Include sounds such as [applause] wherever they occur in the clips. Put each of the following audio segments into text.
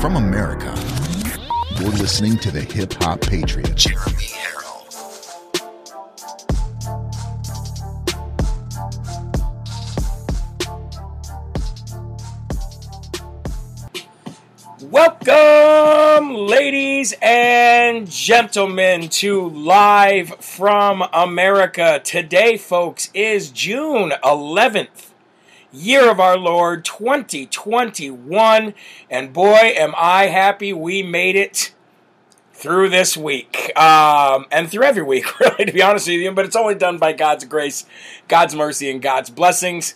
From America, you're listening to the Hip Hop Patriot, Jeremy Herrell. Welcome, ladies and gentlemen, to Live from America. Today, folks, is June 11th, year of our Lord 2021. And boy, am I happy we made it through this week um, and through every week, [laughs] really, to be honest with you. But it's only done by God's grace, God's mercy, and God's blessings.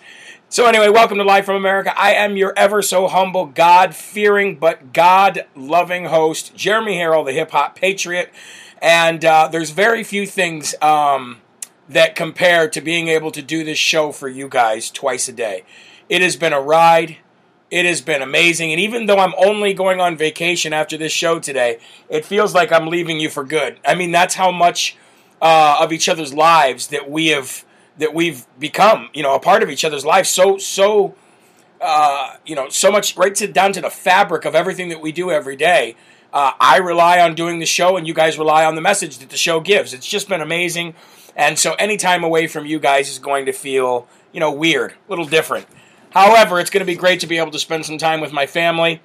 So, anyway, welcome to Live from America. I am your ever so humble, God fearing, but God loving host, Jeremy Herrell, the hip hop patriot. And uh, there's very few things um, that compare to being able to do this show for you guys twice a day. It has been a ride. It has been amazing. And even though I'm only going on vacation after this show today, it feels like I'm leaving you for good. I mean, that's how much uh, of each other's lives that we have that we've become, you know, a part of each other's lives. So, so, uh, you know, so much right to, down to the fabric of everything that we do every day. Uh, I rely on doing the show, and you guys rely on the message that the show gives. It's just been amazing, and so any time away from you guys is going to feel, you know, weird, a little different. However, it's going to be great to be able to spend some time with my family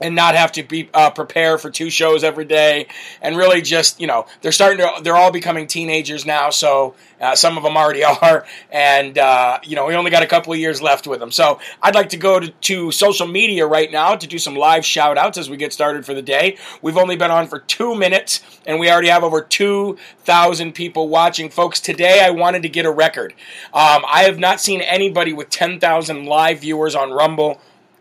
and not have to be uh, prepare for two shows every day. And really just you know they're starting to they're all becoming teenagers now so uh, some of them already [laughs] are. And uh, you know we only got a couple of years left with them so i'd like to go to, to social media right now to do some live shout outs as we get started for the day. We've only been on for two minutes and we already have over 2000 people watching. Folks today i wanted to get a record. Um, i have not seen anybody with 10000 live viewers on rumble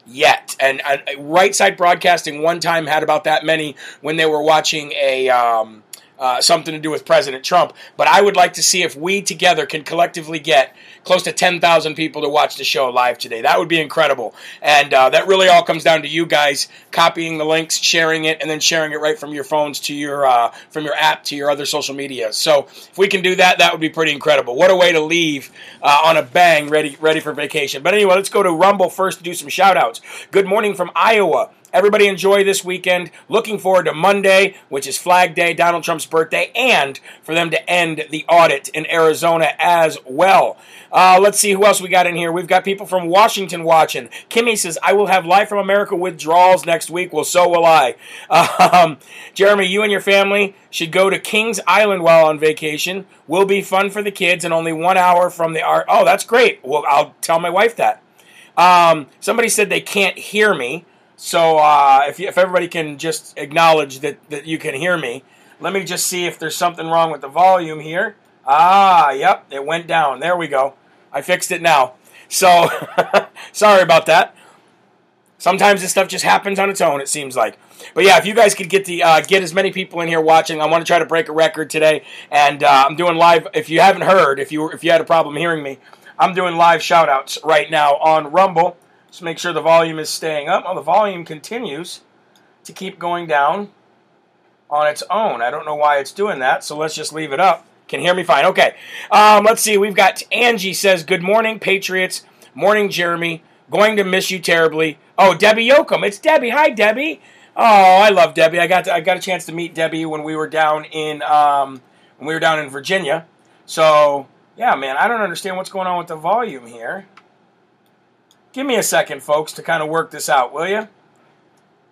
yet. And uh, Right Side Broadcasting one time had about that many when they were watching a. Um, uh, something to do with President Trump. But I would like to see if we together can collectively get close to 10,000 people to watch the show live today. That would be incredible. And uh, that really all comes down to you guys copying the links, sharing it, and then sharing it right from your phones to your uh, from your app to your other social media. So if we can do that, that would be pretty incredible. What a way to leave uh, on a bang, ready ready for vacation. But anyway, let's go to Rumble first to do some shout outs. Good morning from Iowa. Everybody enjoy this weekend. Looking forward to Monday, which is Flag Day, Donald Trump's birthday, and for them to end the audit in Arizona as well. Uh, let's see who else we got in here. We've got people from Washington watching. Kimmy says, I will have Live from America withdrawals next week. Well, so will I. [laughs] Um, Jeremy, you and your family should go to Kings Island while on vacation. Will be fun for the kids and only one hour from the art. Oh, that's great. Well, I'll tell my wife that. Um, somebody said they can't hear me. So uh, if, you, if everybody can just acknowledge that, that you can hear me, let me just see if there's something wrong with the volume here. Ah, yep, it went down. There we go. I fixed it now. So [laughs] sorry about that. Sometimes this stuff just happens on its own. It seems like. But yeah, if you guys could get the uh, get as many people in here watching, I want to try to break a record today, and uh, I'm doing live. If you haven't heard, if you if you had a problem hearing me, I'm doing live shout outs right now on Rumble. Just make sure the volume is staying up. Well, the volume continues to keep going down on its own. I don't know why it's doing that, so let's just leave it up. Can hear me fine. Okay. Um, let's see. We've got Angie says, Good morning, Patriots. Morning, Jeremy. Going to miss you terribly. Oh, Debbie Yoakum. It's Debbie. Hi, Debbie. Oh, I love Debbie. I got to, I got a chance to meet Debbie when we were down in um, when we were down in Virginia. So yeah, man, I don't understand what's going on with the volume here. Give me a second, folks, to kind of work this out, will you?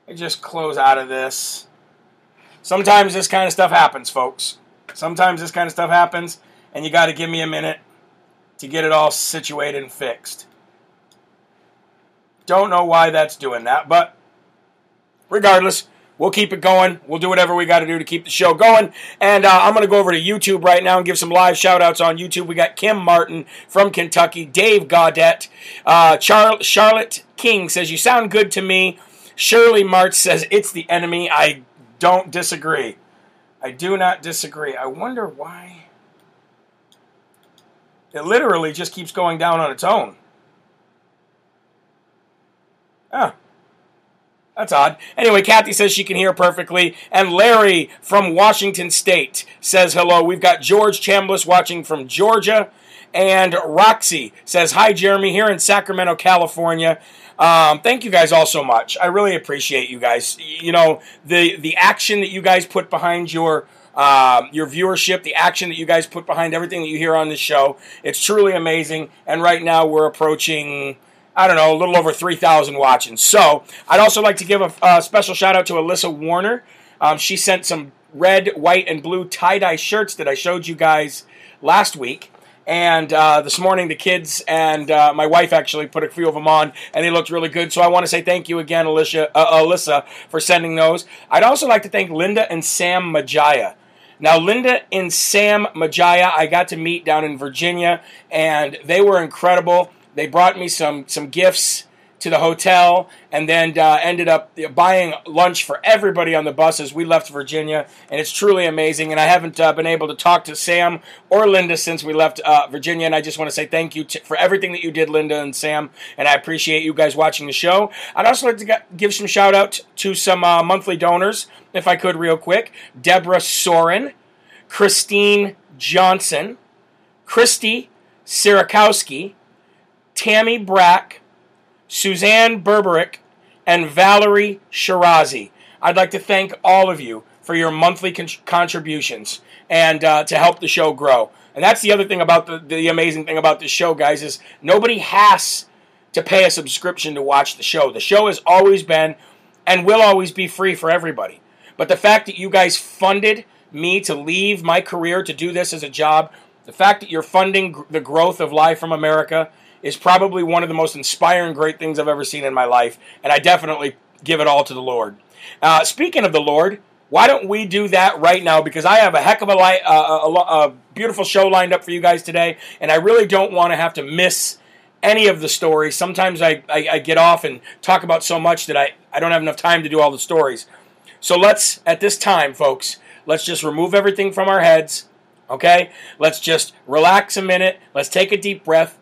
I just close out of this. Sometimes this kind of stuff happens, folks. Sometimes this kind of stuff happens, and you got to give me a minute to get it all situated and fixed. Don't know why that's doing that, but regardless, we'll keep it going. We'll do whatever we got to do to keep the show going. And uh, I'm going to go over to YouTube right now and give some live shout outs on YouTube. We got Kim Martin from Kentucky, Dave Gaudette, uh, Char- Charlotte King says, You sound good to me. Shirley March says, It's the enemy. I don't disagree. I do not disagree. I wonder why. It literally just keeps going down on its own. Ah, that's odd. Anyway, Kathy says she can hear perfectly. And Larry from Washington State says hello. We've got George Chambliss watching from Georgia. And Roxy says, Hi, Jeremy, here in Sacramento, California. Um, thank you guys all so much. I really appreciate you guys. You know, the, the action that you guys put behind your um, your viewership, the action that you guys put behind everything that you hear on this show. It's truly amazing. And right now we're approaching, I don't know, a little over 3,000 watching. So I'd also like to give a, a special shout out to Alyssa Warner. Um, she sent some red, white, and blue tie dye shirts that I showed you guys last week. And uh, this morning, the kids and uh, my wife actually put a few of them on, and they looked really good. So I want to say thank you again, Alicia, uh, Alyssa, for sending those. I'd also like to thank Linda and Sam Majaya. Now, Linda and Sam Majaya, I got to meet down in Virginia, and they were incredible. They brought me some some gifts to the hotel and then uh, ended up buying lunch for everybody on the bus as we left Virginia. And it's truly amazing. And I haven't uh, been able to talk to Sam or Linda since we left uh, Virginia. And I just want to say thank you to, for everything that you did, Linda and Sam. And I appreciate you guys watching the show. I'd also like to give some shout out to some uh, monthly donors, if I could, real quick Deborah Soren, Christine Johnson, Christy Sirakowski, Tammy Brack, Suzanne Berberick, and Valerie Shirazi. I'd like to thank all of you for your monthly con- contributions and uh, to help the show grow. And that's the other thing about the, the amazing thing about this show, guys, is nobody has to pay a subscription to watch the show. The show has always been and will always be free for everybody. But the fact that you guys funded me to leave my career to do this as a job, the fact that you're funding the growth of Live from America, is probably one of the most inspiring, great things I've ever seen in my life, and I definitely give it all to the Lord. Uh, speaking of the Lord, why don't we do that right now? Because I have a heck of a, li- uh, a, a, beautiful show lined up for you guys today, and I really don't want to have to miss any of the stories. Sometimes I, I, I get off and talk about so much that I, I don't have enough time to do all the stories. So let's, at this time, folks, let's just remove everything from our heads, okay? Let's just relax a minute. Let's take a deep breath.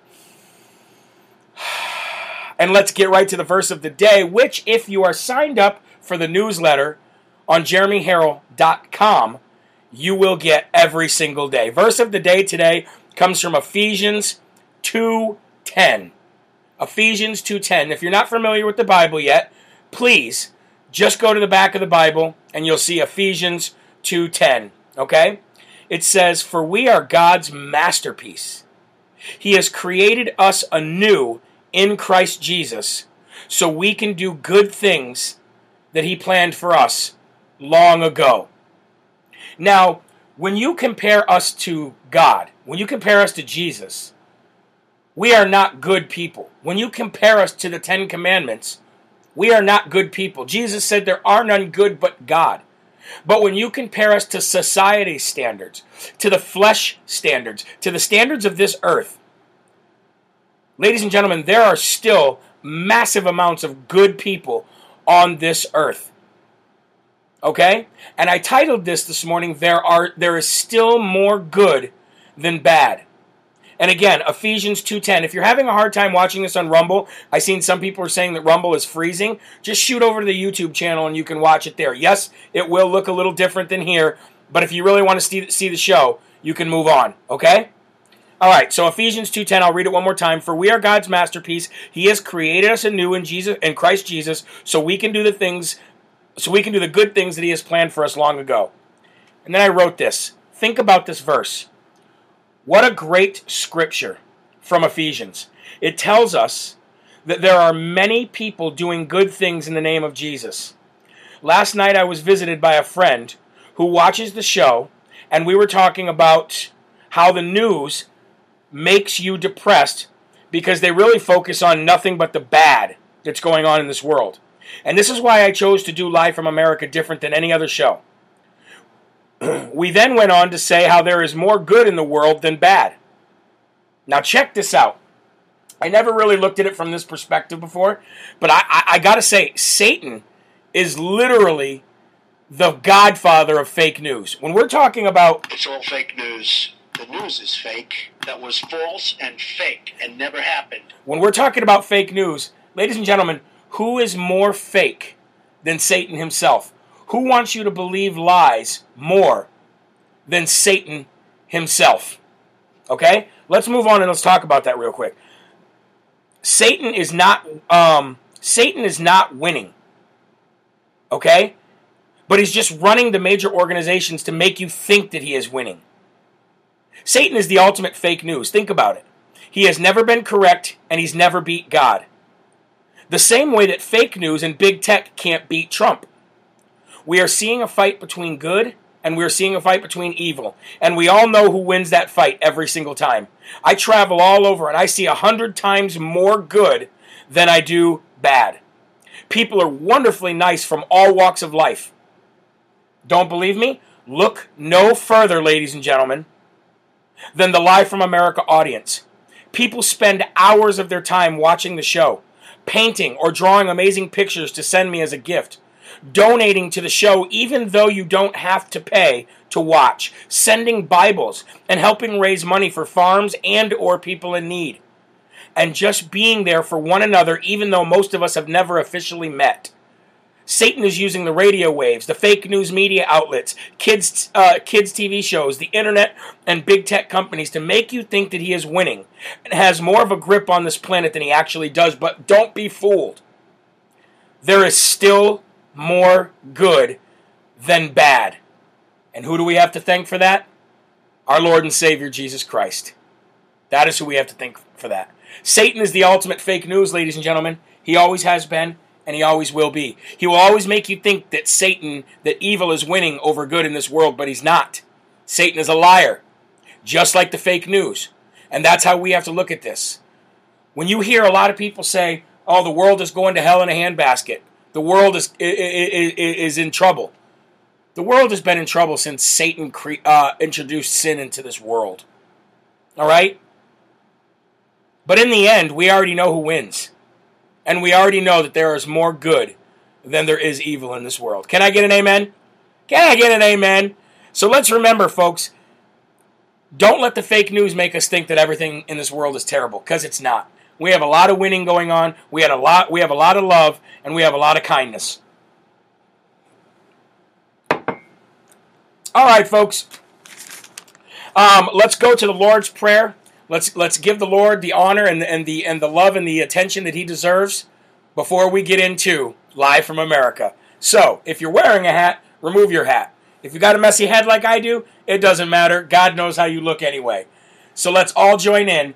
[sighs] And let's get right to the verse of the day, which, if you are signed up for the newsletter on jeremyherrell.com, you will get every single day. Verse of the day today comes from Ephesians 2:10. Ephesians 2:10. If you're not familiar with the Bible yet, please just go to the back of the Bible and you'll see Ephesians 2:10, okay? It says, "For we are God's masterpiece. He has created us anew in Christ Jesus so we can do good things that He planned for us long ago. Now, when you compare us to God, when you compare us to Jesus, we are not good people. When you compare us to the Ten Commandments, we are not good people. Jesus said there are none good but God. But when you compare us to society standards, to the flesh standards, to the standards of this earth, Ladies and gentlemen, there are still massive amounts of good people on this earth. Okay? And I titled this this morning there are there is still more good than bad. And again, Ephesians 2:10. If you're having a hard time watching this on Rumble, I've seen some people are saying that Rumble is freezing. Just shoot over to the YouTube channel and you can watch it there. Yes, it will look a little different than here, but if you really want to see, see the show, you can move on, okay? All right, so Ephesians 2:10, I'll read it one more time. For we are God's masterpiece. He has created us anew in Jesus in Christ Jesus so we can do the things so we can do the good things that he has planned for us long ago. And then I wrote this. Think about this verse. What a great scripture from Ephesians. It tells us that there are many people doing good things in the name of Jesus. Last night I was visited by a friend who watches the show and we were talking about how the news makes you depressed because they really focus on nothing but the bad that's going on in this world. And this is why I chose to do Live from America different than any other show. [clears throat] we then went on to say how there is more good in the world than bad. Now, check this out. I never really looked at it from this perspective before, but I, I, I got to say, Satan is literally the godfather of fake news. When we're talking about. It's all fake news the news is fake, that was false and fake and never happened. When we're talking about fake news, ladies and gentlemen, who is more fake than Satan himself? Who wants you to believe lies more than Satan himself? Okay? let's move on and let's talk about that real quick. Satan is not um, Satan is not winning. Okay? But he's just running the major organizations to make you think that he is winning. Satan is the ultimate fake news. Think about it. He has never been correct and he's never beat God. The same way that fake news and big tech can't beat Trump. We are seeing a fight between good and we're seeing a fight between evil. And we all know who wins that fight every single time. I travel all over and I see a hundred times more good than I do bad. People are wonderfully nice from all walks of life. Don't believe me? Look no further, ladies and gentlemen, than the Live from America audience. People spend hours of their time watching the show, painting or drawing amazing pictures to send me as a gift donating to the show even though you don't have to pay to watch, sending Bibles and helping raise money for farms and or people in need. And just being there for one another even though most of us have never officially met. Satan is using the radio waves, the fake news media outlets, kids, uh, kids TV shows, the internet, and big tech companies to make you think that he is winning and has more of a grip on this planet than he actually does. But don't be fooled. There is still more good than bad. And who do we have to thank for that? Our Lord and Savior Jesus Christ. That is who we have to thank for that. Satan is the ultimate fake news, ladies and gentlemen. He always has been, and he always will be. He will always make you think that Satan, that evil is winning over good in this world, but he's not. Satan is a liar, just like the fake news. And that's how we have to look at this. When you hear a lot of people say, oh, the world is going to hell in a handbasket, the world is, is, is in trouble. The world has been in trouble since Satan cre- uh, introduced sin into this world. All right? But in the end, we already know who wins. And we already know that there is more good than there is evil in this world. Can I get an amen? Can I get an amen? So let's remember, folks, don't let the fake news make us think that everything in this world is terrible, because it's not. We have a lot of winning going on. We had a lot. We have a lot of love, and we have a lot of kindness. All right, folks. Um, let's go to the Lord's prayer. Let's let's give the Lord the honor and and the and the love and the attention that He deserves before we get into live from America. So, if you're wearing a hat, remove your hat. If you got a messy head like I do, it doesn't matter. God knows how you look anyway. So let's all join in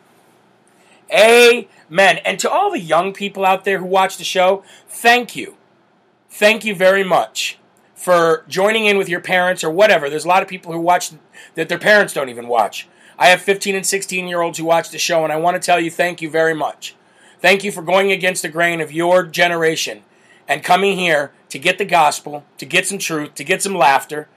Amen. And to all the young people out there who watch the show, thank you. Thank you very much for joining in with your parents or whatever. There's a lot of people who watch that their parents don't even watch. I have 15 and 16 year olds who watch the show, and I want to tell you thank you very much. Thank you for going against the grain of your generation and coming here to get the gospel, to get some truth, to get some laughter,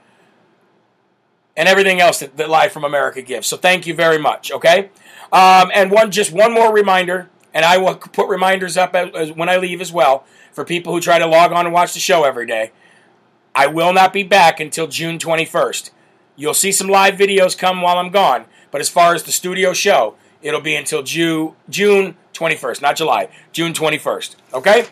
and everything else that, that from America gives. So thank you very much, okay? Um, and one, just one more reminder, and I will put reminders up as, as, when I leave as well for people who try to log on and watch the show every day. I will not be back until June 21st. You'll see some live videos come while I'm gone, but as far as the studio show, it'll be until June June 21st, not July, June 21st. Okay?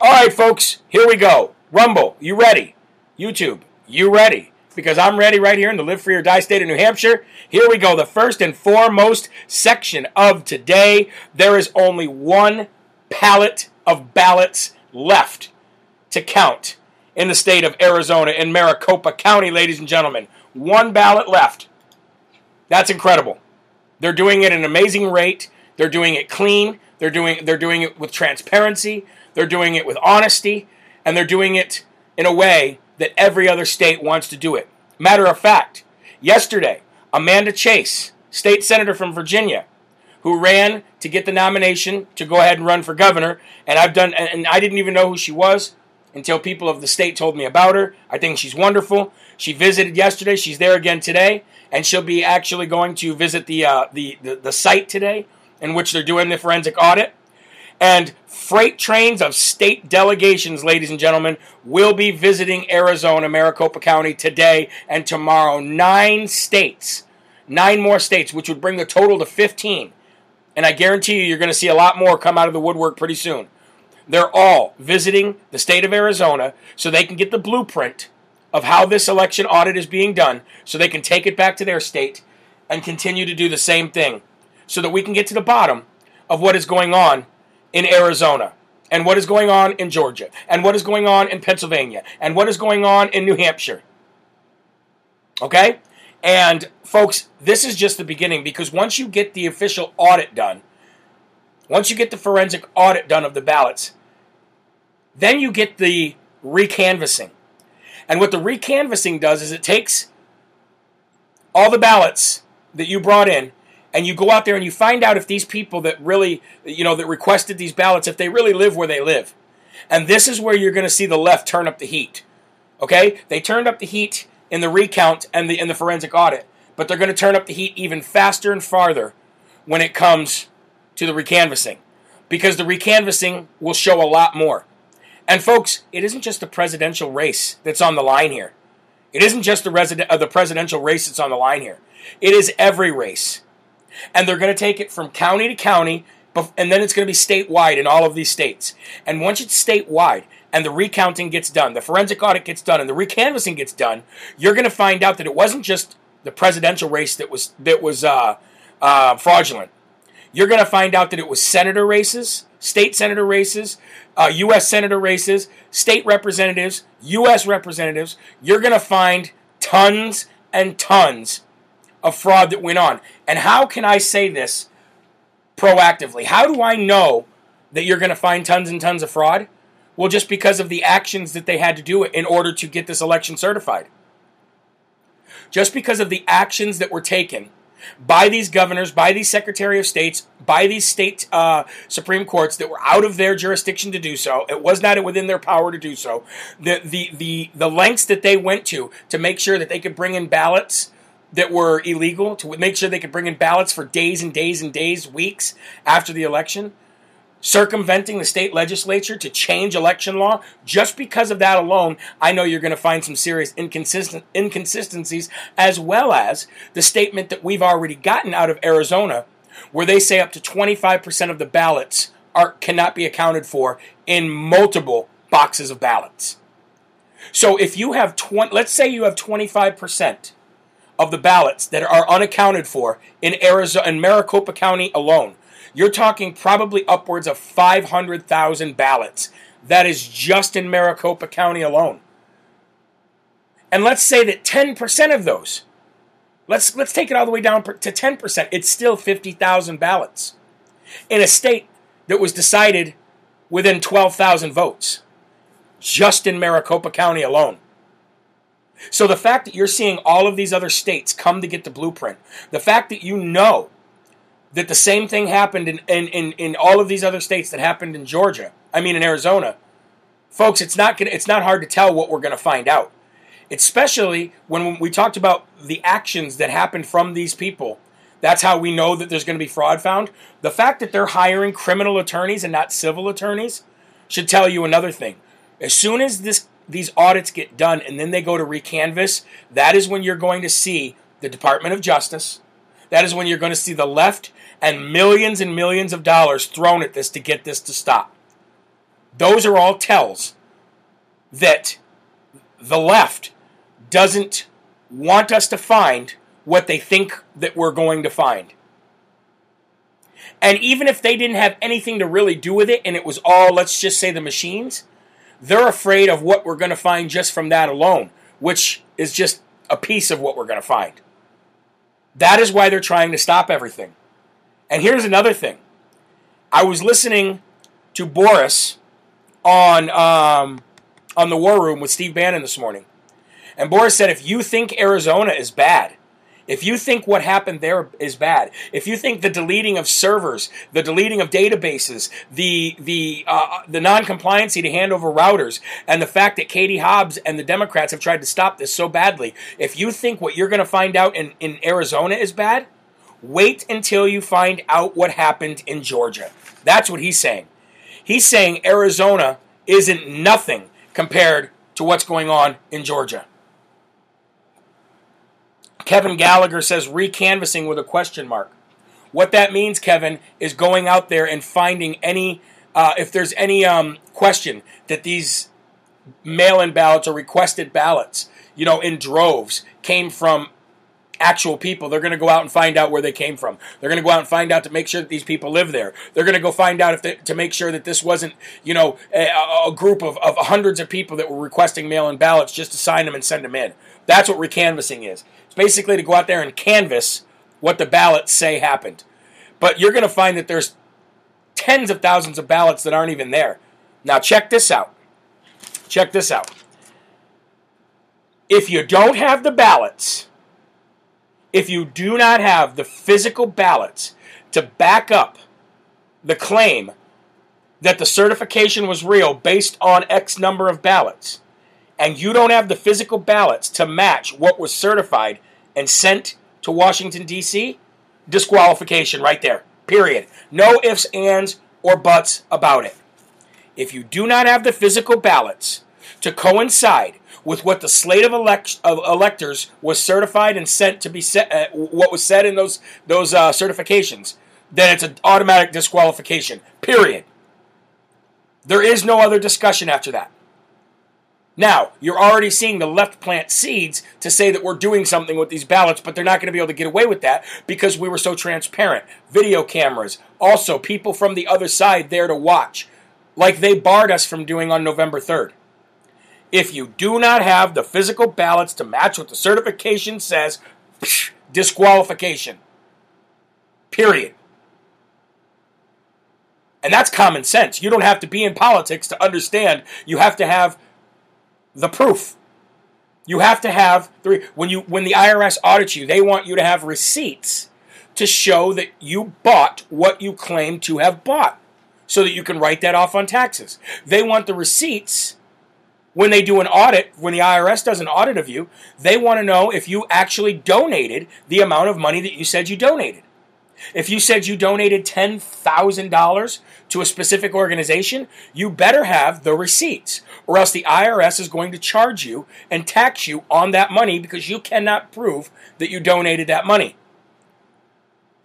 All right, folks, here we go. Rumble, you ready? YouTube, you ready? Because I'm ready right here in the Live Free or Die state of New Hampshire. Here we go. The first and foremost section of today. There is only one pallet of ballots left to count in the state of Arizona in Maricopa County, ladies and gentlemen. One ballot left. That's incredible. They're doing it at an amazing rate. They're doing it clean. They're doing they're doing it with transparency. They're doing it with honesty, and they're doing it in a way that every other state wants to do it. Matter of fact, yesterday, Amanda Chase, state senator from Virginia, who ran to get the nomination to go ahead and run for governor, and I've done, and I didn't even know who she was until people of the state told me about her. I think she's wonderful. She visited yesterday. She's there again today, and she'll be actually going to visit the uh, the, the the site today, in which they're doing the forensic audit. And freight trains of state delegations, ladies and gentlemen, will be visiting Arizona, Maricopa County today and tomorrow. Nine states, nine more states, which would bring the total to 15. And I guarantee you, you're going to see a lot more come out of the woodwork pretty soon. They're all visiting the state of Arizona so they can get the blueprint of how this election audit is being done so they can take it back to their state and continue to do the same thing so that we can get to the bottom of what is going on in Arizona and what is going on in Georgia and what is going on in Pennsylvania and what is going on in New Hampshire. Okay? And folks, this is just the beginning because once you get the official audit done, once you get the forensic audit done of the ballots, then you get the recanvassing. And what the recanvassing does is it takes all the ballots that you brought in and you go out there and you find out if these people that really, you know, that requested these ballots, if they really live where they live. And this is where you're going to see the left turn up the heat. Okay? They turned up the heat in the recount and the in the forensic audit, but they're going to turn up the heat even faster and farther when it comes to the recanvassing because the recanvassing will show a lot more. And folks, it isn't just the presidential race that's on the line here. It isn't just the resident uh, the presidential race that's on the line here. It is every race and they're going to take it from county to county, and then it's going to be statewide in all of these states. And once it's statewide and the recounting gets done, the forensic audit gets done, and the recanvassing gets done, you're going to find out that it wasn't just the presidential race that was that was uh, uh, fraudulent. You're going to find out that it was senator races, state senator races, uh, U.S. senator races, state representatives, U.S. representatives. You're going to find tons and tons of fraud that went on. And how can I say this proactively? How do I know that you're going to find tons and tons of fraud? Well, just because of the actions that they had to do in order to get this election certified. Just because of the actions that were taken by these governors, by these secretary of states, by these state uh, supreme courts that were out of their jurisdiction to do so. It was not within their power to do so. The the the the lengths that they went to to make sure that they could bring in ballots that were illegal to make sure they could bring in ballots for days and days and days, weeks after the election, circumventing the state legislature to change election law. Just because of that alone, I know you're going to find some serious inconsistent inconsistencies, as well as the statement that we've already gotten out of Arizona, where they say up to 25% of the ballots are cannot be accounted for in multiple boxes of ballots. So if you have 20, let's say you have 25% of the ballots that are unaccounted for in Arizona in Maricopa County alone. You're talking probably upwards of 500,000 ballots. That is just in Maricopa County alone. And let's say that 10% of those, let's let's take it all the way down to 10%, it's still 50,000 ballots in a state that was decided within 12,000 votes just in Maricopa County alone. So the fact that you're seeing all of these other states come to get the blueprint, the fact that you know that the same thing happened in, in, in, in all of these other states that happened in Georgia, I mean in Arizona, folks, it's not gonna, it's not hard to tell what we're going to find out. Especially when we talked about the actions that happened from these people. That's how we know that there's going to be fraud found. The fact that they're hiring criminal attorneys and not civil attorneys should tell you another thing. As soon as this these audits get done and then they go to recanvass, that is when you're going to see the Department of Justice. That is when you're going to see the left and millions and millions of dollars thrown at this to get this to stop. Those are all tells that the left doesn't want us to find what they think that we're going to find. And even if they didn't have anything to really do with it and it was all, let's just say, the machines, they're afraid of what we're going to find just from that alone, which is just a piece of what we're going to find. That is why they're trying to stop everything. And here's another thing I was listening to Boris on, um, on the War Room with Steve Bannon this morning. And Boris said if you think Arizona is bad, If you think what happened there is bad, if you think the deleting of servers, the deleting of databases, the the uh, the non-compliancy to hand over routers, and the fact that Katie Hobbs and the Democrats have tried to stop this so badly, if you think what you're going to find out in, in Arizona is bad, wait until you find out what happened in Georgia. That's what he's saying. He's saying Arizona isn't nothing compared to what's going on in Georgia. Kevin Gallagher says recanvassing with a question mark. What that means, Kevin, is going out there and finding any, uh, if there's any um, question that these mail in ballots or requested ballots, you know, in droves came from actual people. They're going to go out and find out where they came from. They're going to go out and find out to make sure that these people live there. They're going to go find out if they, to make sure that this wasn't, you know, a, a group of, of hundreds of people that were requesting mail-in ballots just to sign them and send them in. That's what recanvassing is. It's basically to go out there and canvass what the ballots say happened. But you're going to find that there's tens of thousands of ballots that aren't even there. Now check this out. Check this out. If you don't have the ballots, if you do not have the physical ballots to back up the claim that the certification was real based on X number of ballots, and you don't have the physical ballots to match what was certified and sent to Washington, D.C., disqualification right there. Period. No ifs, ands, or buts about it. If you do not have the physical ballots to coincide with what the slate of, elect- of electors was certified and sent to be set, uh, what was said in those those uh, certifications, then it's an automatic disqualification. Period. There is no other discussion after that. Now, you're already seeing the left plant seeds to say that we're doing something with these ballots, but they're not going to be able to get away with that because we were so transparent. Video cameras, also people from the other side there to watch, like they barred us from doing on November 3rd. If you do not have the physical ballots to match what the certification says, psh, disqualification. Period. And that's common sense. You don't have to be in politics to understand. You have to have the proof. You have to have three when you when the IRS audits you, they want you to have receipts to show that you bought what you claim to have bought so that you can write that off on taxes. They want the receipts when they do an audit, when the IRS does an audit of you, they want to know if you actually donated the amount of money that you said you donated. If you said you donated $10,000 to a specific organization, you better have the receipts, or else the IRS is going to charge you and tax you on that money because you cannot prove that you donated that money.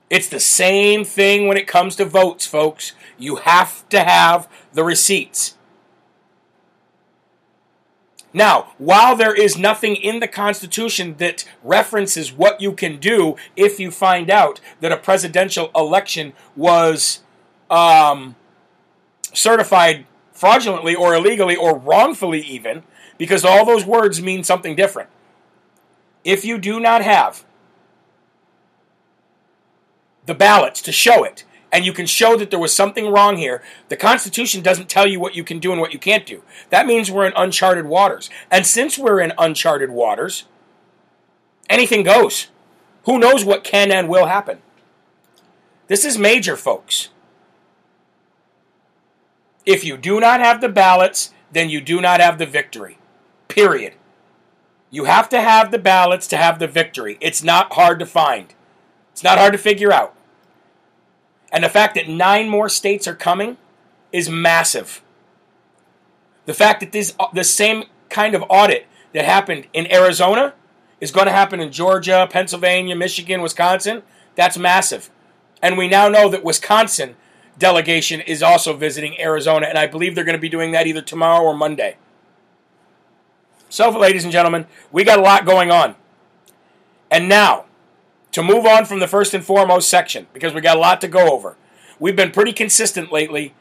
It's the same thing when it comes to votes, folks. You have to have the receipts. Now, while there is nothing in the Constitution that references what you can do if you find out that a presidential election was um, certified fraudulently or illegally or wrongfully, even, because all those words mean something different. If you do not have the ballots to show it, and you can show that there was something wrong here, the Constitution doesn't tell you what you can do and what you can't do. That means we're in uncharted waters. And since we're in uncharted waters, anything goes. Who knows what can and will happen? This is major, folks. If you do not have the ballots, then you do not have the victory. Period. You have to have the ballots to have the victory. It's not hard to find, it's not hard to figure out. And the fact that nine more states are coming is massive. The fact that this uh, the same kind of audit that happened in Arizona is going to happen in Georgia, Pennsylvania, Michigan, Wisconsin, that's massive. And we now know that Wisconsin delegation is also visiting Arizona, and I believe they're going to be doing that either tomorrow or Monday. So, ladies and gentlemen, we got a lot going on. And now, to move on from the first and foremost section because we got a lot to go over. We've been pretty consistent lately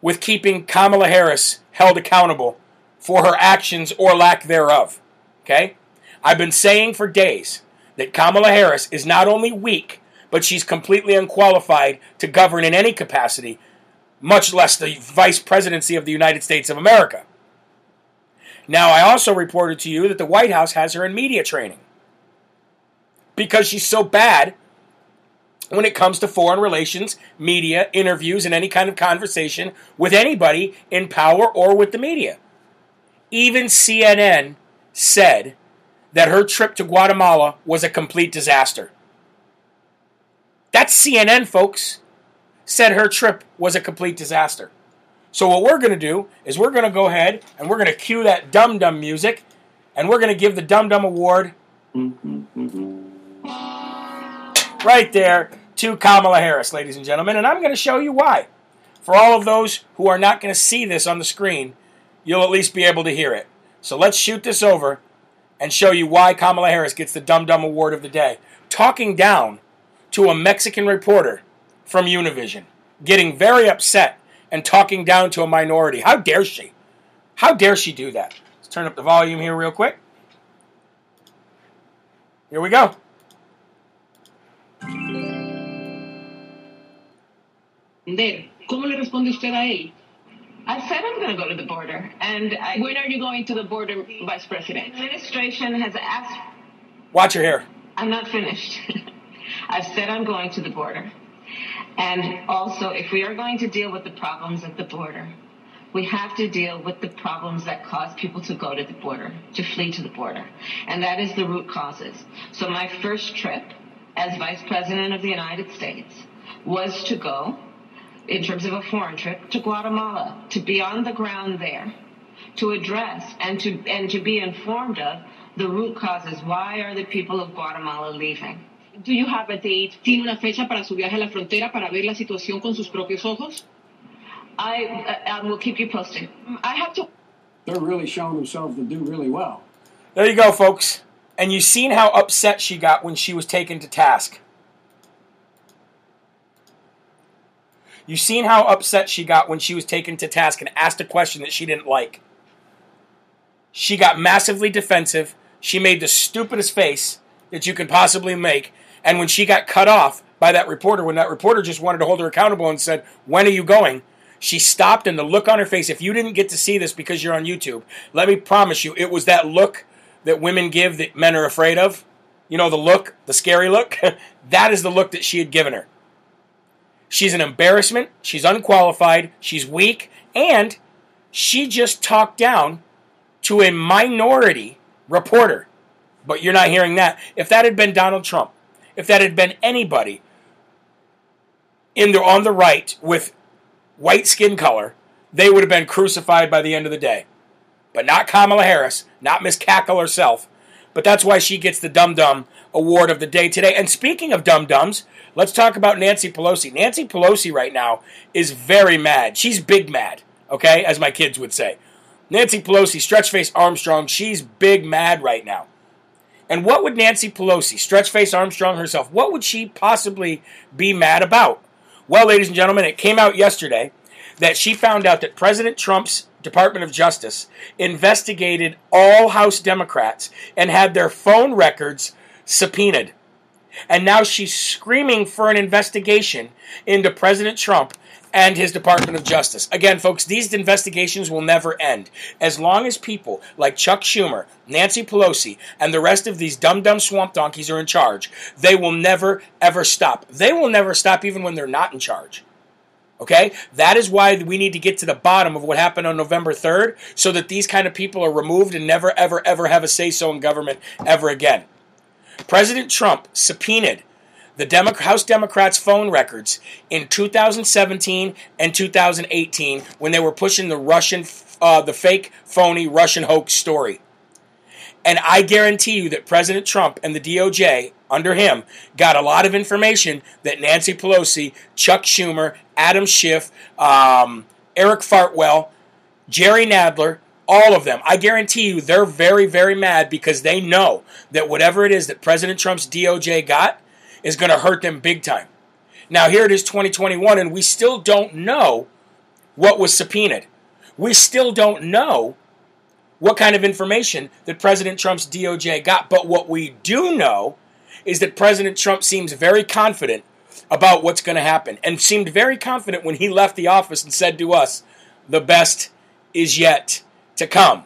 with keeping Kamala Harris held accountable for her actions or lack thereof. Okay? I've been saying for days that Kamala Harris is not only weak, but she's completely unqualified to govern in any capacity, much less the vice presidency of the United States of America. Now, I also reported to you that the White House has her in media training. Because she's so bad when it comes to foreign relations, media, interviews, and any kind of conversation with anybody in power or with the media. Even CNN said that her trip to Guatemala was a complete disaster. That's CNN, folks. Said her trip was a complete disaster. So, what we're going to do is we're going to go ahead and we're going to cue that Dum Dum music and we're going to give the Dum Dum Award mm-hmm, mm-hmm. Right there to Kamala Harris, ladies and gentlemen. And I'm going to show you why. For all of those who are not going to see this on the screen, you'll at least be able to hear it. So let's shoot this over and show you why Kamala Harris gets the Dum Dum Award of the day. Talking down to a Mexican reporter from Univision, getting very upset and talking down to a minority. How dare she? How dare she do that? Let's turn up the volume here real quick. Here we go. ¿Cómo le responde usted a él? I said I'm going to go to the border. And I, When are you going to the border, Vice President? the administration has asked. Watch her hair. I'm not finished. [laughs] I've said I'm going to the border. And also, if we are going to deal with the problems at the border, we have to deal with the problems that cause people to go to the border, to flee to the border. And that is the root causes. So my first trip as Vice President of the United States was to go, in terms of a foreign trip, to Guatemala, to be on the ground there, to address and to, and to be informed of the root causes. Why are the people of Guatemala leaving? Do you have a date? ¿Tiene una fecha para su viaje a la frontera para ver la situación con sus propios ojos? I, uh, I will keep you posted. I have to they're really showing themselves to do really well. There you go, folks. And you seen how upset she got when she was taken to task. You seen how upset she got when she was taken to task and asked a question that she didn't like. She got massively defensive. She made the stupidest face that you could possibly make. And when she got cut off by that reporter, when that reporter just wanted to hold her accountable and said, When are you going? She stopped, and the look on her face, if you didn't get to see this because you're on YouTube, let me promise you, it was that look that women give that men are afraid of. You know, the look, the scary look. [laughs] that is the look that she had given her. She's an embarrassment. She's unqualified. She's weak. And she just talked down to a minority reporter. But you're not hearing that. If that had been Donald Trump, if that had been anybody in the, on the right with white skin color, they would have been crucified by the end of the day. But not Kamala Harris, not Miss Cackle herself. But that's why she gets the Dum Dum Award of the day today. And speaking of Dum Dums, let's talk about Nancy Pelosi. Nancy Pelosi right now is very mad. She's big mad, okay, as my kids would say. Nancy Pelosi, stretch face Armstrong, she's big mad right now. And what would Nancy Pelosi, stretch face Armstrong herself, what would she possibly be mad about? Well, ladies and gentlemen, it came out yesterday that she found out that President Trump's Department of Justice investigated all House Democrats and had their phone records subpoenaed. And now she's screaming for an investigation into President Trump and his Department of Justice. Again, folks, these investigations will never end. As long as people like Chuck Schumer, Nancy Pelosi, and the rest of these dumb dumb swamp donkeys are in charge, they will never, ever stop. They will never stop even when they're not in charge. Okay? That is why we need to get to the bottom of what happened on November 3rd so that these kind of people are removed and never, ever, ever have a say so in government ever again. President Trump subpoenaed the Demo- House Democrats' phone records in 2017 and 2018 when they were pushing the Russian, uh, the fake, phony Russian hoax story. And I guarantee you that President Trump and the DOJ, under him, got a lot of information that Nancy Pelosi, Chuck Schumer, Adam Schiff, um, Eric Fartwell, Jerry Nadler, all of them. I guarantee you they're very, very mad because they know that whatever it is that President Trump's DOJ got is going to hurt them big time. Now, here it is 2021, and we still don't know what was subpoenaed. We still don't know what kind of information that President Trump's DOJ got. But what we do know is that President Trump seems very confident about what's going to happen and seemed very confident when he left the office and said to us, the best is yet to come.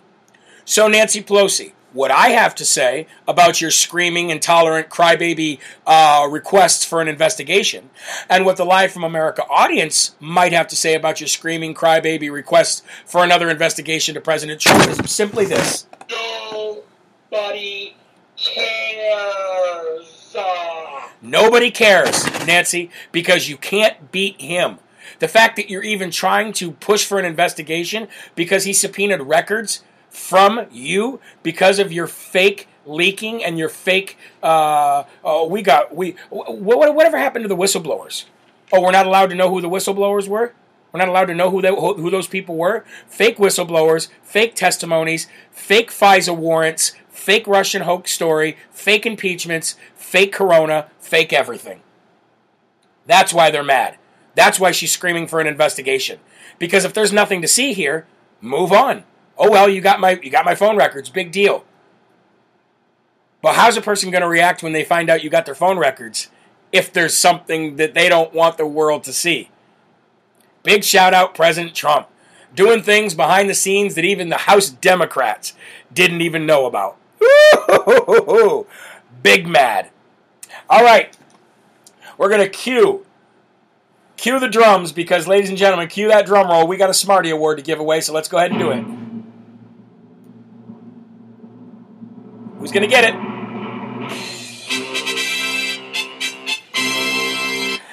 So, Nancy Pelosi, what I have to say about your screaming, intolerant, crybaby uh, requests for an investigation, and what the Live from America audience might have to say about your screaming, crybaby requests for another investigation to President Trump is simply this. Nobody cares. Nobody cares, Nancy, because you can't beat him. The fact that you're even trying to push for an investigation because he subpoenaed records from you because of your fake leaking and your fake. Uh, oh, we got we. What, whatever happened to the whistleblowers? Oh, we're not allowed to know who the whistleblowers were. We're not allowed to know who they, who those people were. Fake whistleblowers, fake testimonies, fake FISA warrants, fake Russian hoax story, fake impeachments, fake Corona, fake everything. That's why they're mad. That's why she's screaming for an investigation. Because if there's nothing to see here, move on. Oh well, you got my you got my phone records. Big deal. But how's a person going to react when they find out you got their phone records if there's something that they don't want the world to see? Big shout out President Trump doing things behind the scenes that even the House Democrats didn't even know about. [laughs] Big mad. All right. We're going to cue cue the drums because ladies and gentlemen, cue that drum roll. We got a Smarty award to give away, so let's go ahead and do it. Who's going to get it?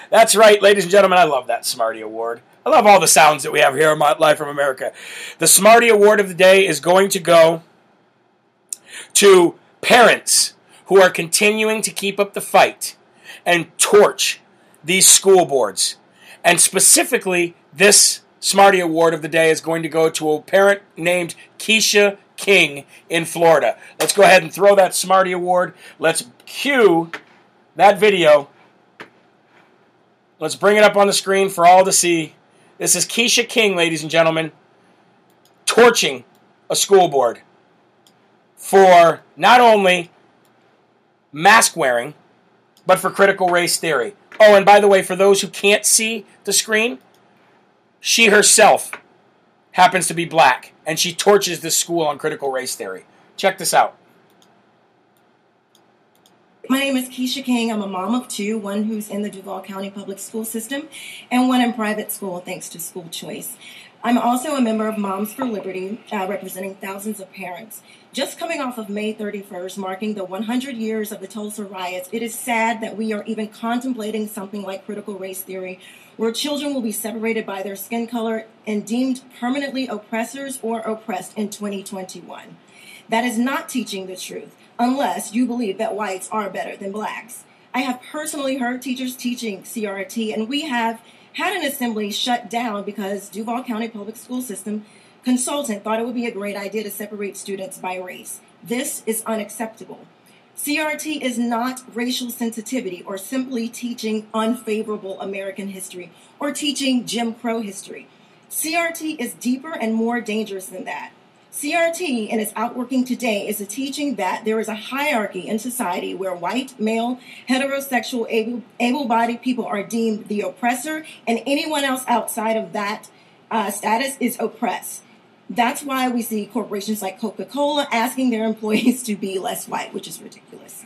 That's right, ladies and gentlemen. I love that Smarty Award. I love all the sounds that we have here on Live from America. The Smarty Award of the day is going to go to parents who are continuing to keep up the fight and torch these school boards. And specifically, this Smarty Award of the day is going to go to a parent named Keisha King in Florida. Let's go ahead and throw that Smarty Award. Let's cue that video. Let's bring it up on the screen for all to see. This is Keisha King, ladies and gentlemen, torching a school board for not only mask wearing, but for critical race theory. Oh, and by the way, for those who can't see the screen, she herself happens to be black, and she torches this school on critical race theory. Check this out. My name is Keisha King. I'm a mom of two, one who's in the Duval County Public School System and one in private school thanks to school choice. I'm also a member of Moms for Liberty, uh, representing thousands of parents. Just coming off of May 31st, marking the 100 years of the Tulsa riots, it is sad that we are even contemplating something like critical race theory, where children will be separated by their skin color and deemed permanently oppressors or oppressed in 2021. That is not teaching the truth unless you believe that whites are better than blacks. I have personally heard teachers teaching CRT, and we have had an assembly shut down because Duval County Public School System consultant thought it would be a great idea to separate students by race. This is unacceptable. CRT is not racial sensitivity or simply teaching unfavorable American history or teaching Jim Crow history. CRT is deeper and more dangerous than that. CRT and its outworking today is a teaching that there is a hierarchy in society where white, male, heterosexual, able bodied people are deemed the oppressor, and anyone else outside of that uh, status is oppressed. That's why we see corporations like Coca Cola asking their employees to be less white, which is ridiculous.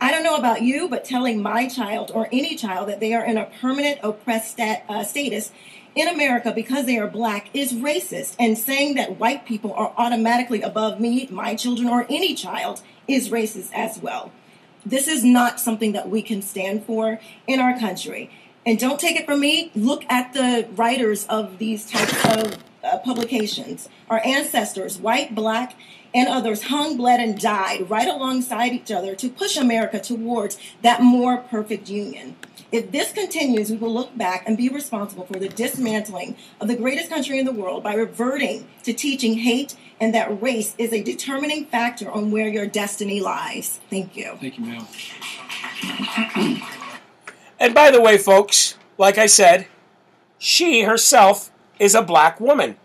I don't know about you, but telling my child or any child that they are in a permanent oppressed stat, uh, status in America because they are black is racist, and saying that white people are automatically above me, my children, or any child is racist as well. This is not something that we can stand for in our country. And don't take it from me, look at the writers of these types of uh, publications. Our ancestors, white, black, and others hung, bled, and died right alongside each other to push America towards that more perfect union. If this continues, we will look back and be responsible for the dismantling of the greatest country in the world by reverting to teaching hate and that race is a determining factor on where your destiny lies. Thank you. Thank you, ma'am. [clears throat] And by the way, folks, like I said, she herself is a black woman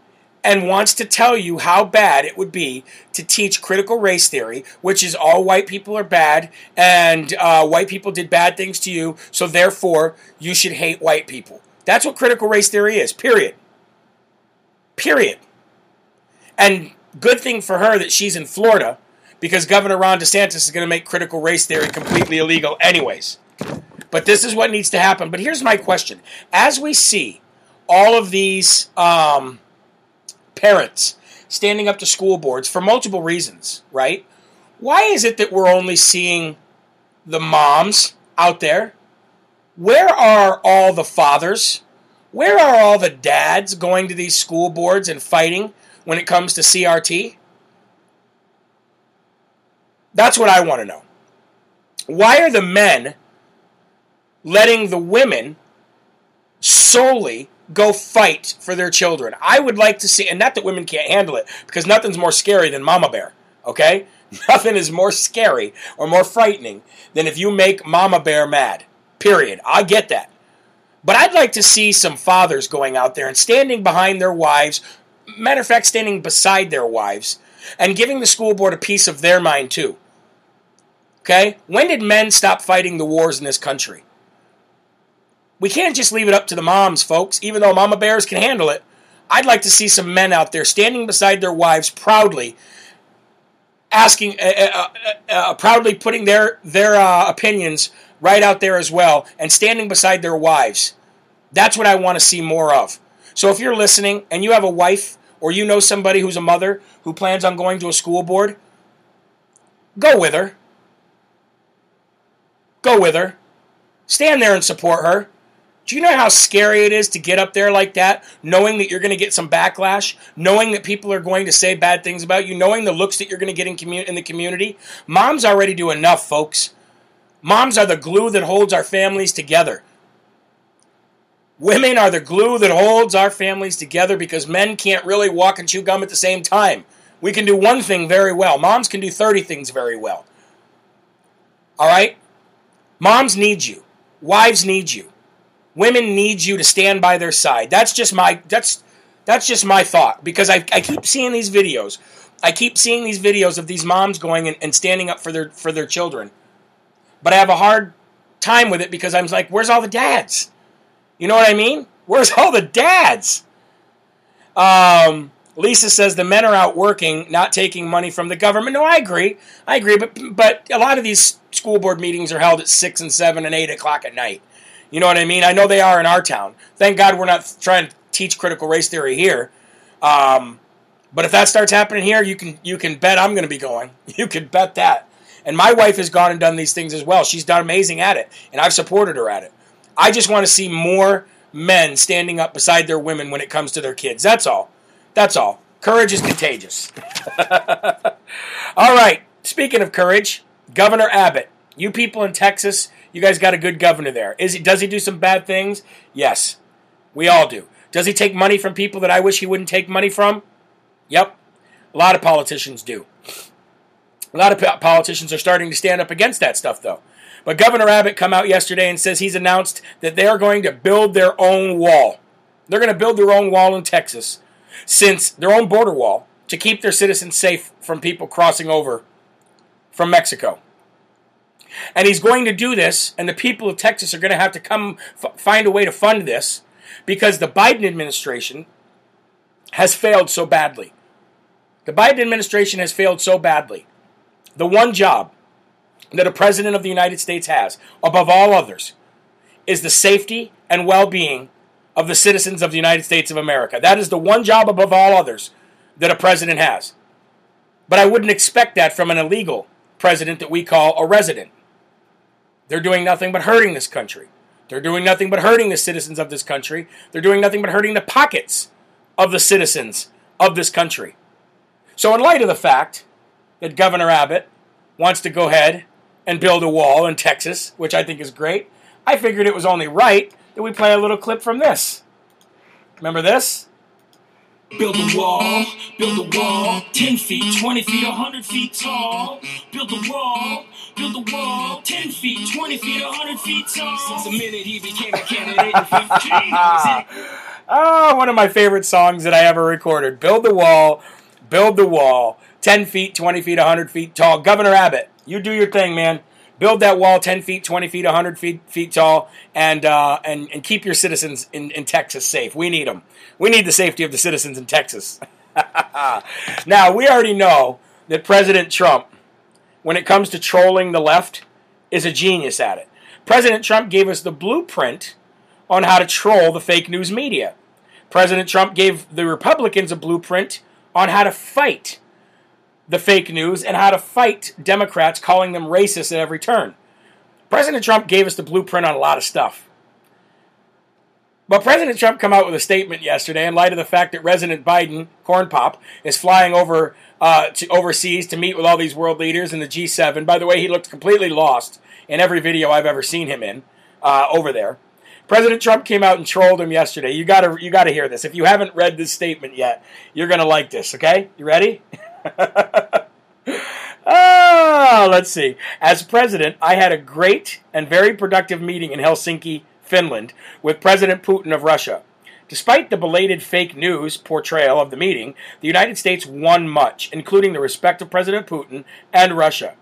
and wants to tell you how bad it would be to teach critical race theory, which is all white people are bad and uh, white people did bad things to you, so therefore you should hate white people. That's what critical race theory is, period. Period. And good thing for her that she's in Florida because Governor Ron DeSantis is going to make critical race theory completely illegal, anyways. But this is what needs to happen. But here's my question: as we see all of these um, parents standing up to school boards for multiple reasons, right? Why is it that we're only seeing the moms out there? Where are all the fathers? Where are all the dads going to these school boards and fighting when it comes to CRT? That's what I want to know. Why are the men letting the women solely go fight for their children? I would like to see, and not that women can't handle it, because nothing's more scary than Mama Bear, okay? [laughs] Nothing is more scary or more frightening than if you make Mama Bear mad. Period. I get that. But I'd like to see some fathers going out there and standing behind their wives, matter of fact, standing beside their wives, and giving the school board a piece of their mind too. Okay? When did men stop fighting the wars in this country? We can't just leave it up to the moms, folks, even though mama bears can handle it. I'd like to see some men out there standing beside their wives proudly asking, uh, uh, uh, uh, proudly putting their their uh, opinions right out there as well, and standing beside their wives. That's what I want to see more of. So if you're listening and you have a wife or you know somebody who's a mother who plans on going to a school board, go with her. Go with her. Stand there and support her. Do you know how scary it is to get up there like that, knowing that you're going to get some backlash, knowing that people are going to say bad things about you, knowing the looks that you're going to get in, commu- in the community? Moms already do enough, folks. Moms are the glue that holds our families together. Women are the glue that holds our families together because men can't really walk and chew gum at the same time. We can do one thing very well. Moms can do 30 things very well. All right? Moms need you. Wives need you. Women need you to stand by their side. That's just my that's that's just my thought because I, I keep seeing these videos. I keep seeing these videos of these moms going and, and standing up for their for their children. But I have a hard time with it because I'm like, where's all the dads? You know what I mean? Where's all the dads? Um, Lisa says the men are out working, not taking money from the government. No, I agree. I agree. But but a lot of these school board meetings are held at six and seven and eight o'clock at night. You know what I mean? I know they are in our town. Thank God we're not trying to teach critical race theory here. Um, but if that starts happening here, you can you can bet I'm going to be going. [laughs] You can bet that. And my wife has gone and done these things as well. She's done amazing at it, and I've supported her at it. I just want to see more men standing up beside their women when it comes to their kids. That's all. That's all. Courage is contagious. [laughs] all right. Speaking of courage, Governor Abbott. You people in Texas, you guys got a good governor there. Is he does he do some bad things? Yes. We all do. Does he take money from people that I wish he wouldn't take money from? Yep. A lot of politicians do. A lot of politicians are starting to stand up against that stuff though. But Governor Abbott come out yesterday and says he's announced that they are going to build their own wall. They're going to build their own wall in Texas, since their own border wall to keep their citizens safe from people crossing over from Mexico. And he's going to do this, and the people of Texas are going to have to come f- find a way to fund this because the Biden administration has failed so badly. The Biden administration has failed so badly. The one job that a president of the United States has, above all others, is the safety and well being of the citizens of the United States of America. That is the one job above all others that a president has. But I wouldn't expect that from an illegal president that we call a resident. They're doing nothing but hurting this country. They're doing nothing but hurting the citizens of this country. They're doing nothing but hurting the pockets of the citizens of this country. So, in light of the fact that Governor Abbott wants to go ahead and build a wall in Texas, which I think is great, I figured it was only right that we play a little clip from this. Remember this? Build a wall, build a wall, 10 feet, 20 feet, 100 feet tall. Build a wall, build a wall, 10 feet, 20 feet, 100 feet tall. Since the minute he became a candidate in 15, Oh, [laughs] one of my favorite songs that I ever recorded. Build the wall, build the wall, 10 feet, 20 feet, 100 feet tall. Governor Abbott, you do your thing, man. Build that wall 10 feet, 20 feet, 100 feet, feet tall, and, uh, and, and keep your citizens in, in Texas safe. We need them. We need the safety of the citizens in Texas. [laughs] now, we already know that President Trump when it comes to trolling the left, is a genius at it. President Trump gave us the blueprint on how to troll the fake news media. President Trump gave the Republicans a blueprint on how to fight the fake news and how to fight Democrats calling them racist at every turn. President Trump gave us the blueprint on a lot of stuff. But President Trump came out with a statement yesterday in light of the fact that President Biden, corn pop, is flying over uh, to overseas to meet with all these world leaders in the G7. By the way, he looked completely lost in every video I've ever seen him in uh, over there. President Trump came out and trolled him yesterday. You gotta you gotta hear this. If you haven't read this statement yet, you're gonna like this. Okay, you ready? [laughs] oh, [laughs] let's see. As president, I had a great and very productive meeting in Helsinki, Finland, with President Putin of Russia. Despite the belated fake news portrayal of the meeting, the United States won much, including the respect of President Putin and Russia.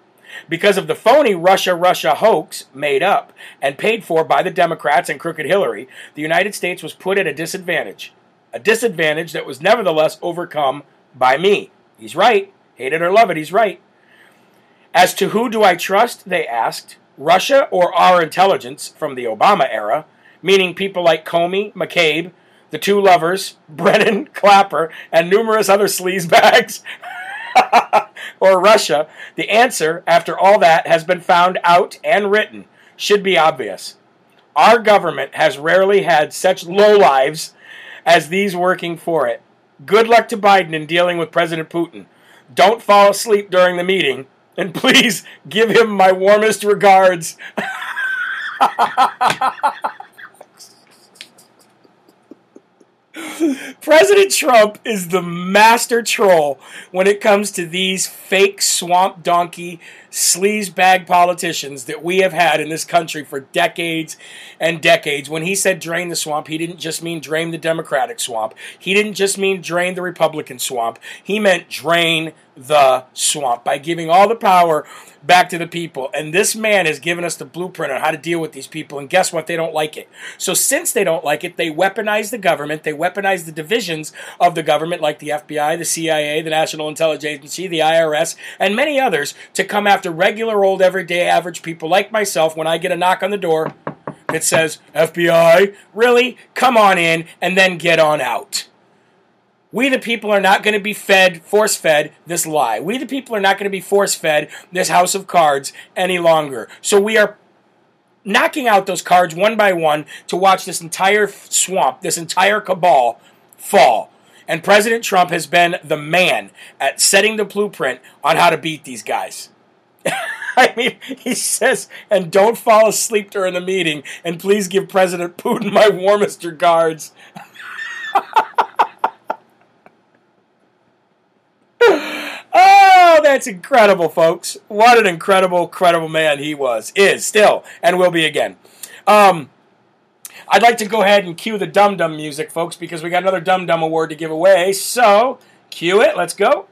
Because of the phony Russia Russia hoax made up and paid for by the Democrats and crooked Hillary, the United States was put at a disadvantage. A disadvantage that was nevertheless overcome by me. He's right. Hate it or love it, he's right. As to who do I trust, they asked, Russia or our intelligence from the Obama era, meaning people like Comey, McCabe, the two lovers, [laughs] Brennan, Clapper, and numerous other sleazebags. [laughs] or Russia, the answer, after all that has been found out and written, should be obvious. Our government has rarely had such low lives as these working for it. Good luck to Biden in dealing with President Putin. Don't fall asleep during the meeting, and [laughs] please give him my warmest regards. President Trump is the master troll when it comes to these fake swamp donkey sleazebag politicians that we have had in this country for decades and decades. When he said drain the swamp, he didn't just mean drain the Democratic swamp. He didn't just mean drain the Republican swamp. He meant drain the swamp by giving all the power back to the people. And this man has given us the blueprint on how to deal with these people. And guess what? They don't like it. So since they don't like it, they weaponize the government. They weaponize the divisions of the government, like the FBI, the CIA, the National Intelligence Agency, the IRS, and many others, to come after regular old everyday average people like myself when I get a knock on the door that says, FBI, really? Come on in and then get on out. We, the people, are not going to be fed, force fed this lie. We, the people, are not going to be force fed this house of cards any longer. So we are knocking out those cards one by one to watch this entire swamp, this entire cabal fall. And President Trump has been the man at setting the blueprint on how to beat these guys. [laughs] I mean, he says, and don't fall asleep during the meeting, and please give President Putin my warmest regards. [laughs] oh, that's incredible, folks. What an incredible, incredible man he was, is, still, and will be again. Um, I'd like to go ahead and cue the Dum Dum music, folks, because we got another Dum Dum award to give away. So, cue it. Let's go.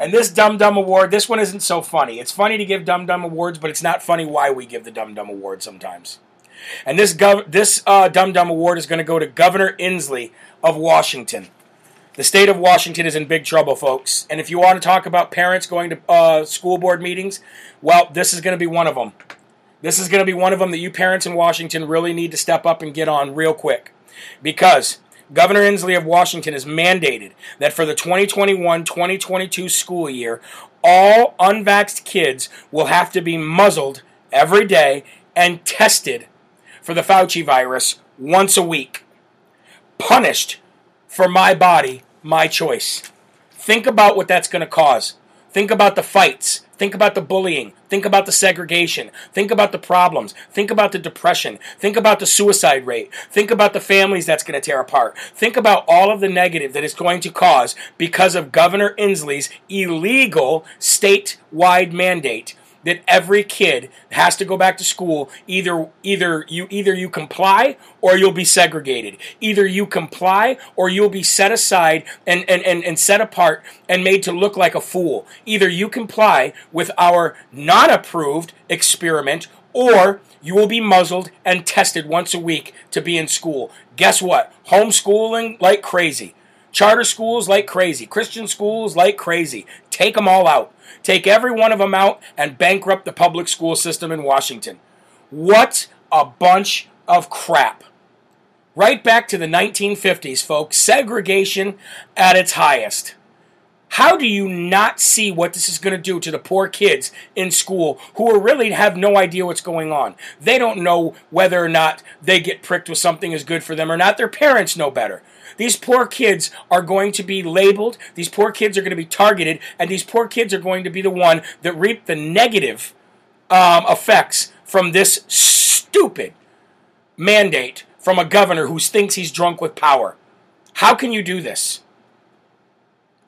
And this Dumb Dumb Award, this one isn't so funny. It's funny to give Dumb Dumb Awards, but it's not funny why we give the Dumb Dumb Award sometimes. And this gov- this uh, Dum Dum Award is going to go to Governor Inslee of Washington. The state of Washington is in big trouble, folks. And if you want to talk about parents going to uh, school board meetings, well, this is going to be one of them. This is going to be one of them that you parents in Washington really need to step up and get on real quick. Because Governor Inslee of Washington has mandated that for the 2021 2022 school year, all unvaxxed kids will have to be muzzled every day and tested for the Fauci virus once a week. Punished for my body, my choice. Think about what that's going to cause. Think about the fights. Think about the bullying. Think about the segregation. Think about the problems. Think about the depression. Think about the suicide rate. Think about the families that's going to tear apart. Think about all of the negative that it's going to cause because of Governor Inslee's illegal statewide mandate that every kid has to go back to school. Either either you either you comply or you'll be segregated. Either you comply or you'll be set aside and, and, and, and set apart and made to look like a fool. Either you comply with our non-approved experiment or you will be muzzled and tested once a week to be in school. Guess what? Homeschooling like crazy Charter schools like crazy, Christian schools like crazy. Take them all out. Take every one of them out and bankrupt the public school system in Washington. What a bunch of crap. Right back to the 1950s, folks, segregation at its highest. How do you not see what this is going to do to the poor kids in school who really have no idea what's going on? They don't know whether or not they get pricked with something is good for them or not. Their parents know better. These poor kids are going to be labeled, these poor kids are going to be targeted, and these poor kids are going to be the one that reap the negative um, effects from this stupid mandate from a governor who thinks he's drunk with power. How can you do this?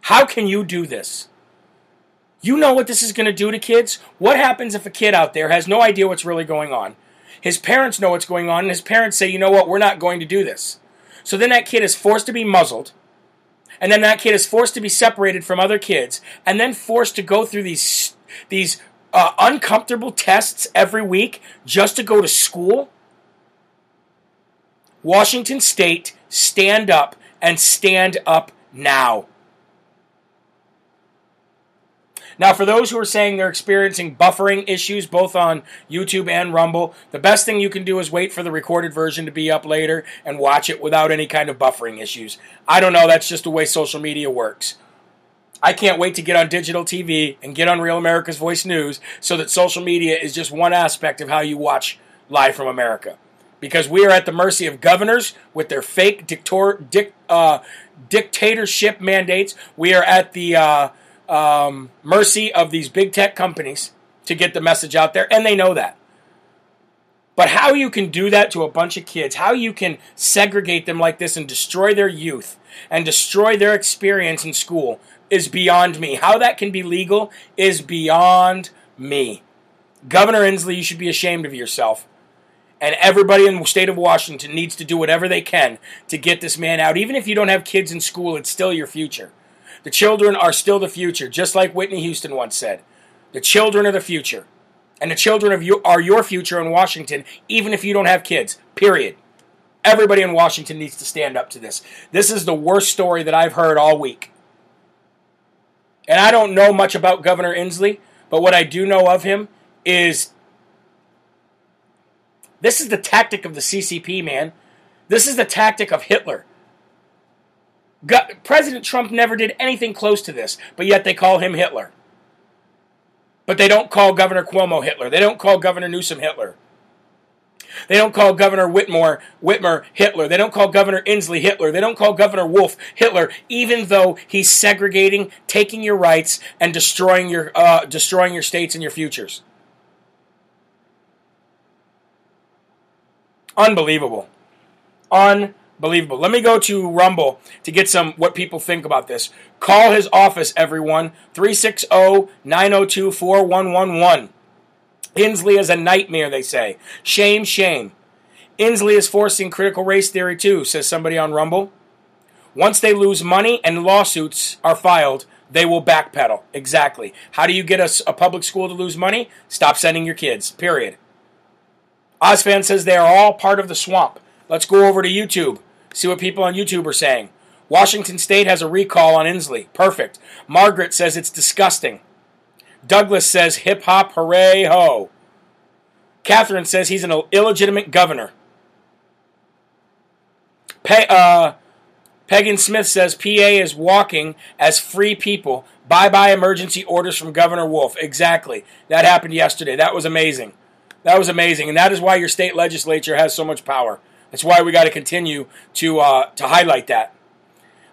How can you do this? You know what this is going to do to kids? What happens if a kid out there has no idea what's really going on? His parents know what's going on, and his parents say, you know what, we're not going to do this. So then that kid is forced to be muzzled, and then that kid is forced to be separated from other kids, and then forced to go through these, these uh, uncomfortable tests every week just to go to school. Washington State, stand up and stand up now. Now, for those who are saying they're experiencing buffering issues both on YouTube and Rumble, the best thing you can do is wait for the recorded version to be up later and watch it without any kind of buffering issues. I don't know, that's just the way social media works. I can't wait to get on digital TV and get on Real America's Voice News so that social media is just one aspect of how you watch live from America. Because we are at the mercy of governors with their fake dictor, dic, uh, dictatorship mandates. We are at the uh, um, mercy of these big tech companies to get the message out there, and they know that. But how you can do that to a bunch of kids, how you can segregate them like this and destroy their youth and destroy their experience in school is beyond me. How that can be legal is beyond me. Governor Inslee, you should be ashamed of yourself. And everybody in the state of Washington needs to do whatever they can to get this man out. Even if you don't have kids in school, it's still your future. The children are still the future, just like Whitney Houston once said. The children are the future. And the children of you are your future in Washington, even if you don't have kids. Period. Everybody in Washington needs to stand up to this. This is the worst story that I've heard all week. And I don't know much about Governor Inslee, but what I do know of him is this is the tactic of the CCP, man. This is the tactic of Hitler. President Trump never did anything close to this, but yet they call him Hitler. But they don't call Governor Cuomo Hitler. They don't call Governor Newsom Hitler. They don't call Governor Whitmore Whitmer Hitler. They don't call Governor Inslee Hitler. They don't call Governor Wolf Hitler, even though he's segregating, taking your rights, and destroying your uh, destroying your states and your futures. Unbelievable. Unbelievable believable. Let me go to Rumble to get some what people think about this. Call his office, everyone. 360 902 4111. Inslee is a nightmare, they say. Shame, shame. Inslee is forcing critical race theory too, says somebody on Rumble. Once they lose money and lawsuits are filed, they will backpedal. Exactly. How do you get a, a public school to lose money? Stop sending your kids. Period. Ozfan says they are all part of the swamp. Let's go over to YouTube. See what people on YouTube are saying. Washington State has a recall on Inslee. Perfect. Margaret says it's disgusting. Douglas says hip hop, hooray, ho. Catherine says he's an illegitimate governor. Pe- uh, Pagan Smith says PA is walking as free people. Bye bye emergency orders from Governor Wolf. Exactly. That happened yesterday. That was amazing. That was amazing. And that is why your state legislature has so much power. That's why we got to continue to uh, to highlight that.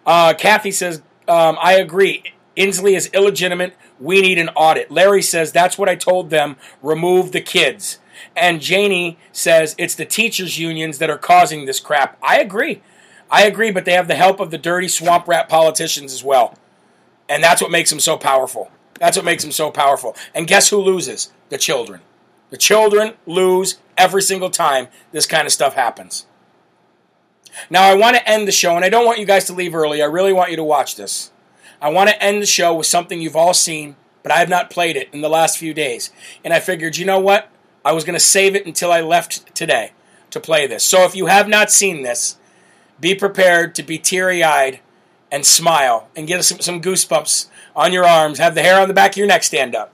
Uh, Kathy says, um, I agree. Inslee is illegitimate. We need an audit. Larry says, that's what I told them. Remove the kids. And Janie says, it's the teachers' unions that are causing this crap. I agree. I agree, but they have the help of the dirty swamp rat politicians as well. And that's what makes them so powerful. That's what makes them so powerful. And guess who loses? The children. The children lose every single time this kind of stuff happens. Now, I want to end the show, and I don't want you guys to leave early. I really want you to watch this. I want to end the show with something you've all seen, but I have not played it in the last few days. And I figured, you know what? I was going to save it until I left today to play this. So if you have not seen this, be prepared to be teary eyed and smile and get some, some goosebumps on your arms, have the hair on the back of your neck stand up.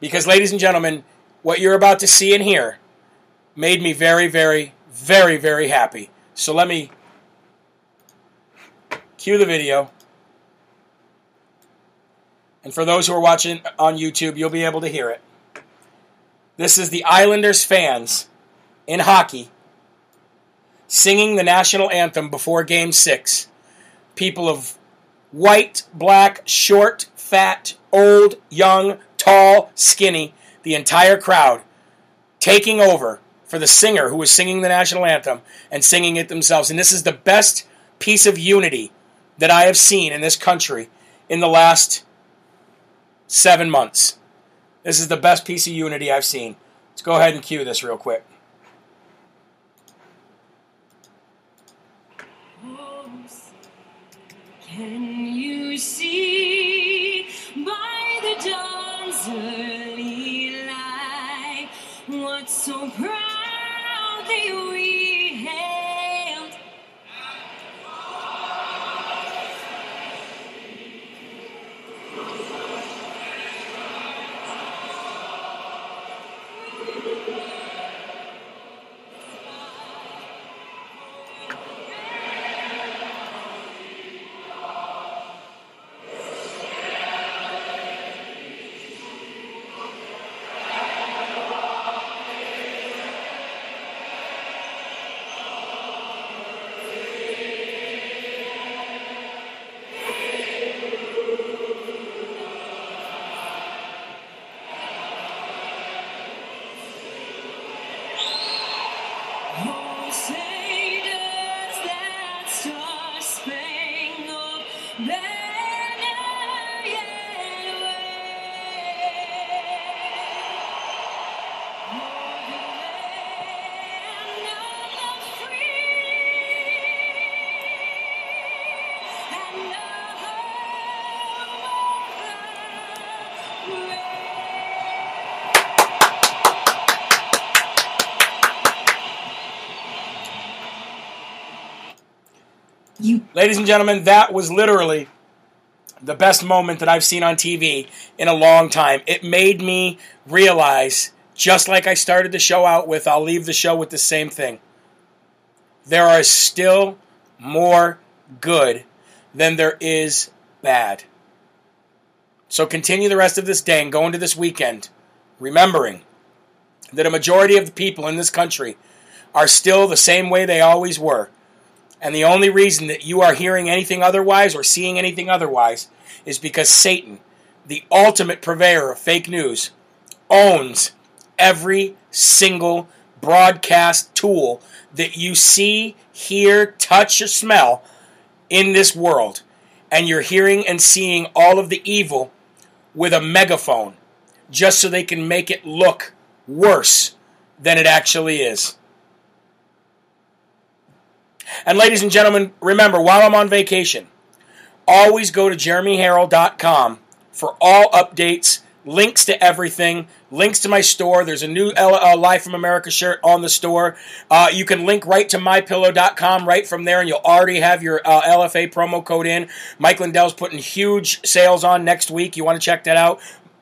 Because, ladies and gentlemen, what you're about to see and hear made me very, very, very, very happy. So let me cue the video. And for those who are watching on YouTube, you'll be able to hear it. This is the Islanders fans in hockey singing the national anthem before game six. People of white, black, short, fat, old, young, tall, skinny, the entire crowd taking over for the singer who was singing the national anthem and singing it themselves. And this is the best piece of unity that I have seen in this country in the last seven months. This is the best piece of unity I've seen. Let's go ahead and cue this real quick. Can you see by the dawn's early light what so proudly we hailed? Ladies and gentlemen, that was literally the best moment that I've seen on TV in a long time. It made me realize, just like I started the show out with, I'll leave the show with the same thing. There are still more good than there is bad. So continue the rest of this day and go into this weekend remembering that a majority of the people in this country are still the same way they always were. And the only reason that you are hearing anything otherwise or seeing anything otherwise is because Satan, the ultimate purveyor of fake news, owns every single broadcast tool that you see, hear, touch, or smell in this world. And you're hearing and seeing all of the evil with a megaphone just so they can make it look worse than it actually is. And ladies and gentlemen, remember, while I'm on vacation, always go to jeremyherrell.com for all updates, links to everything, links to my store. There's a new uh, Live from America shirt on the store. Uh, you can link right to mypillow.com right from there, and you'll already have your uh, LFA promo code in. Mike Lindell's putting huge sales on next week. You want to check that out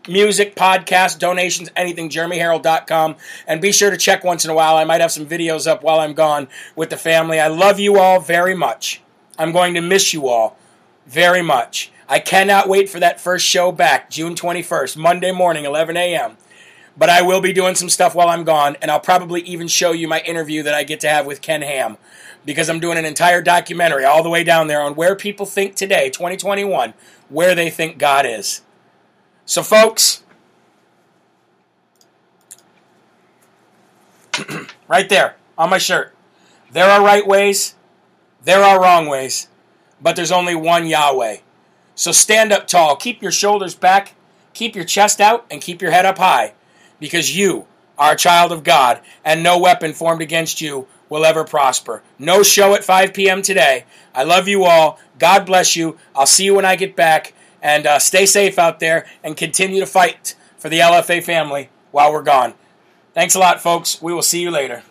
music, podcast, donations, anything, jeremyherrell.com. And be sure to check once in a while. I might have some videos up while I'm gone with the family. I love you all very much. I'm going to miss you all very much. I cannot wait for that first show back, June 21st, Monday morning, 11 a.m. But I will be doing some stuff while I'm gone, and I'll probably even show you my interview that I get to have with Ken Ham because I'm doing an entire documentary all the way down there on where people think today, 2021, where they think God is. So, folks, [clears throat] right there on my shirt, there are right ways, there are wrong ways, but there's only one Yahweh. So stand up tall, keep your shoulders back, keep your chest out, and keep your head up high, because you are a child of God, and no weapon formed against you will ever prosper. No show at 5 p.m. today. I love you all. God bless you. I'll see you when I get back. And uh, stay safe out there and continue to fight for the LFA family while we're gone. Thanks a lot, folks. We will see you later.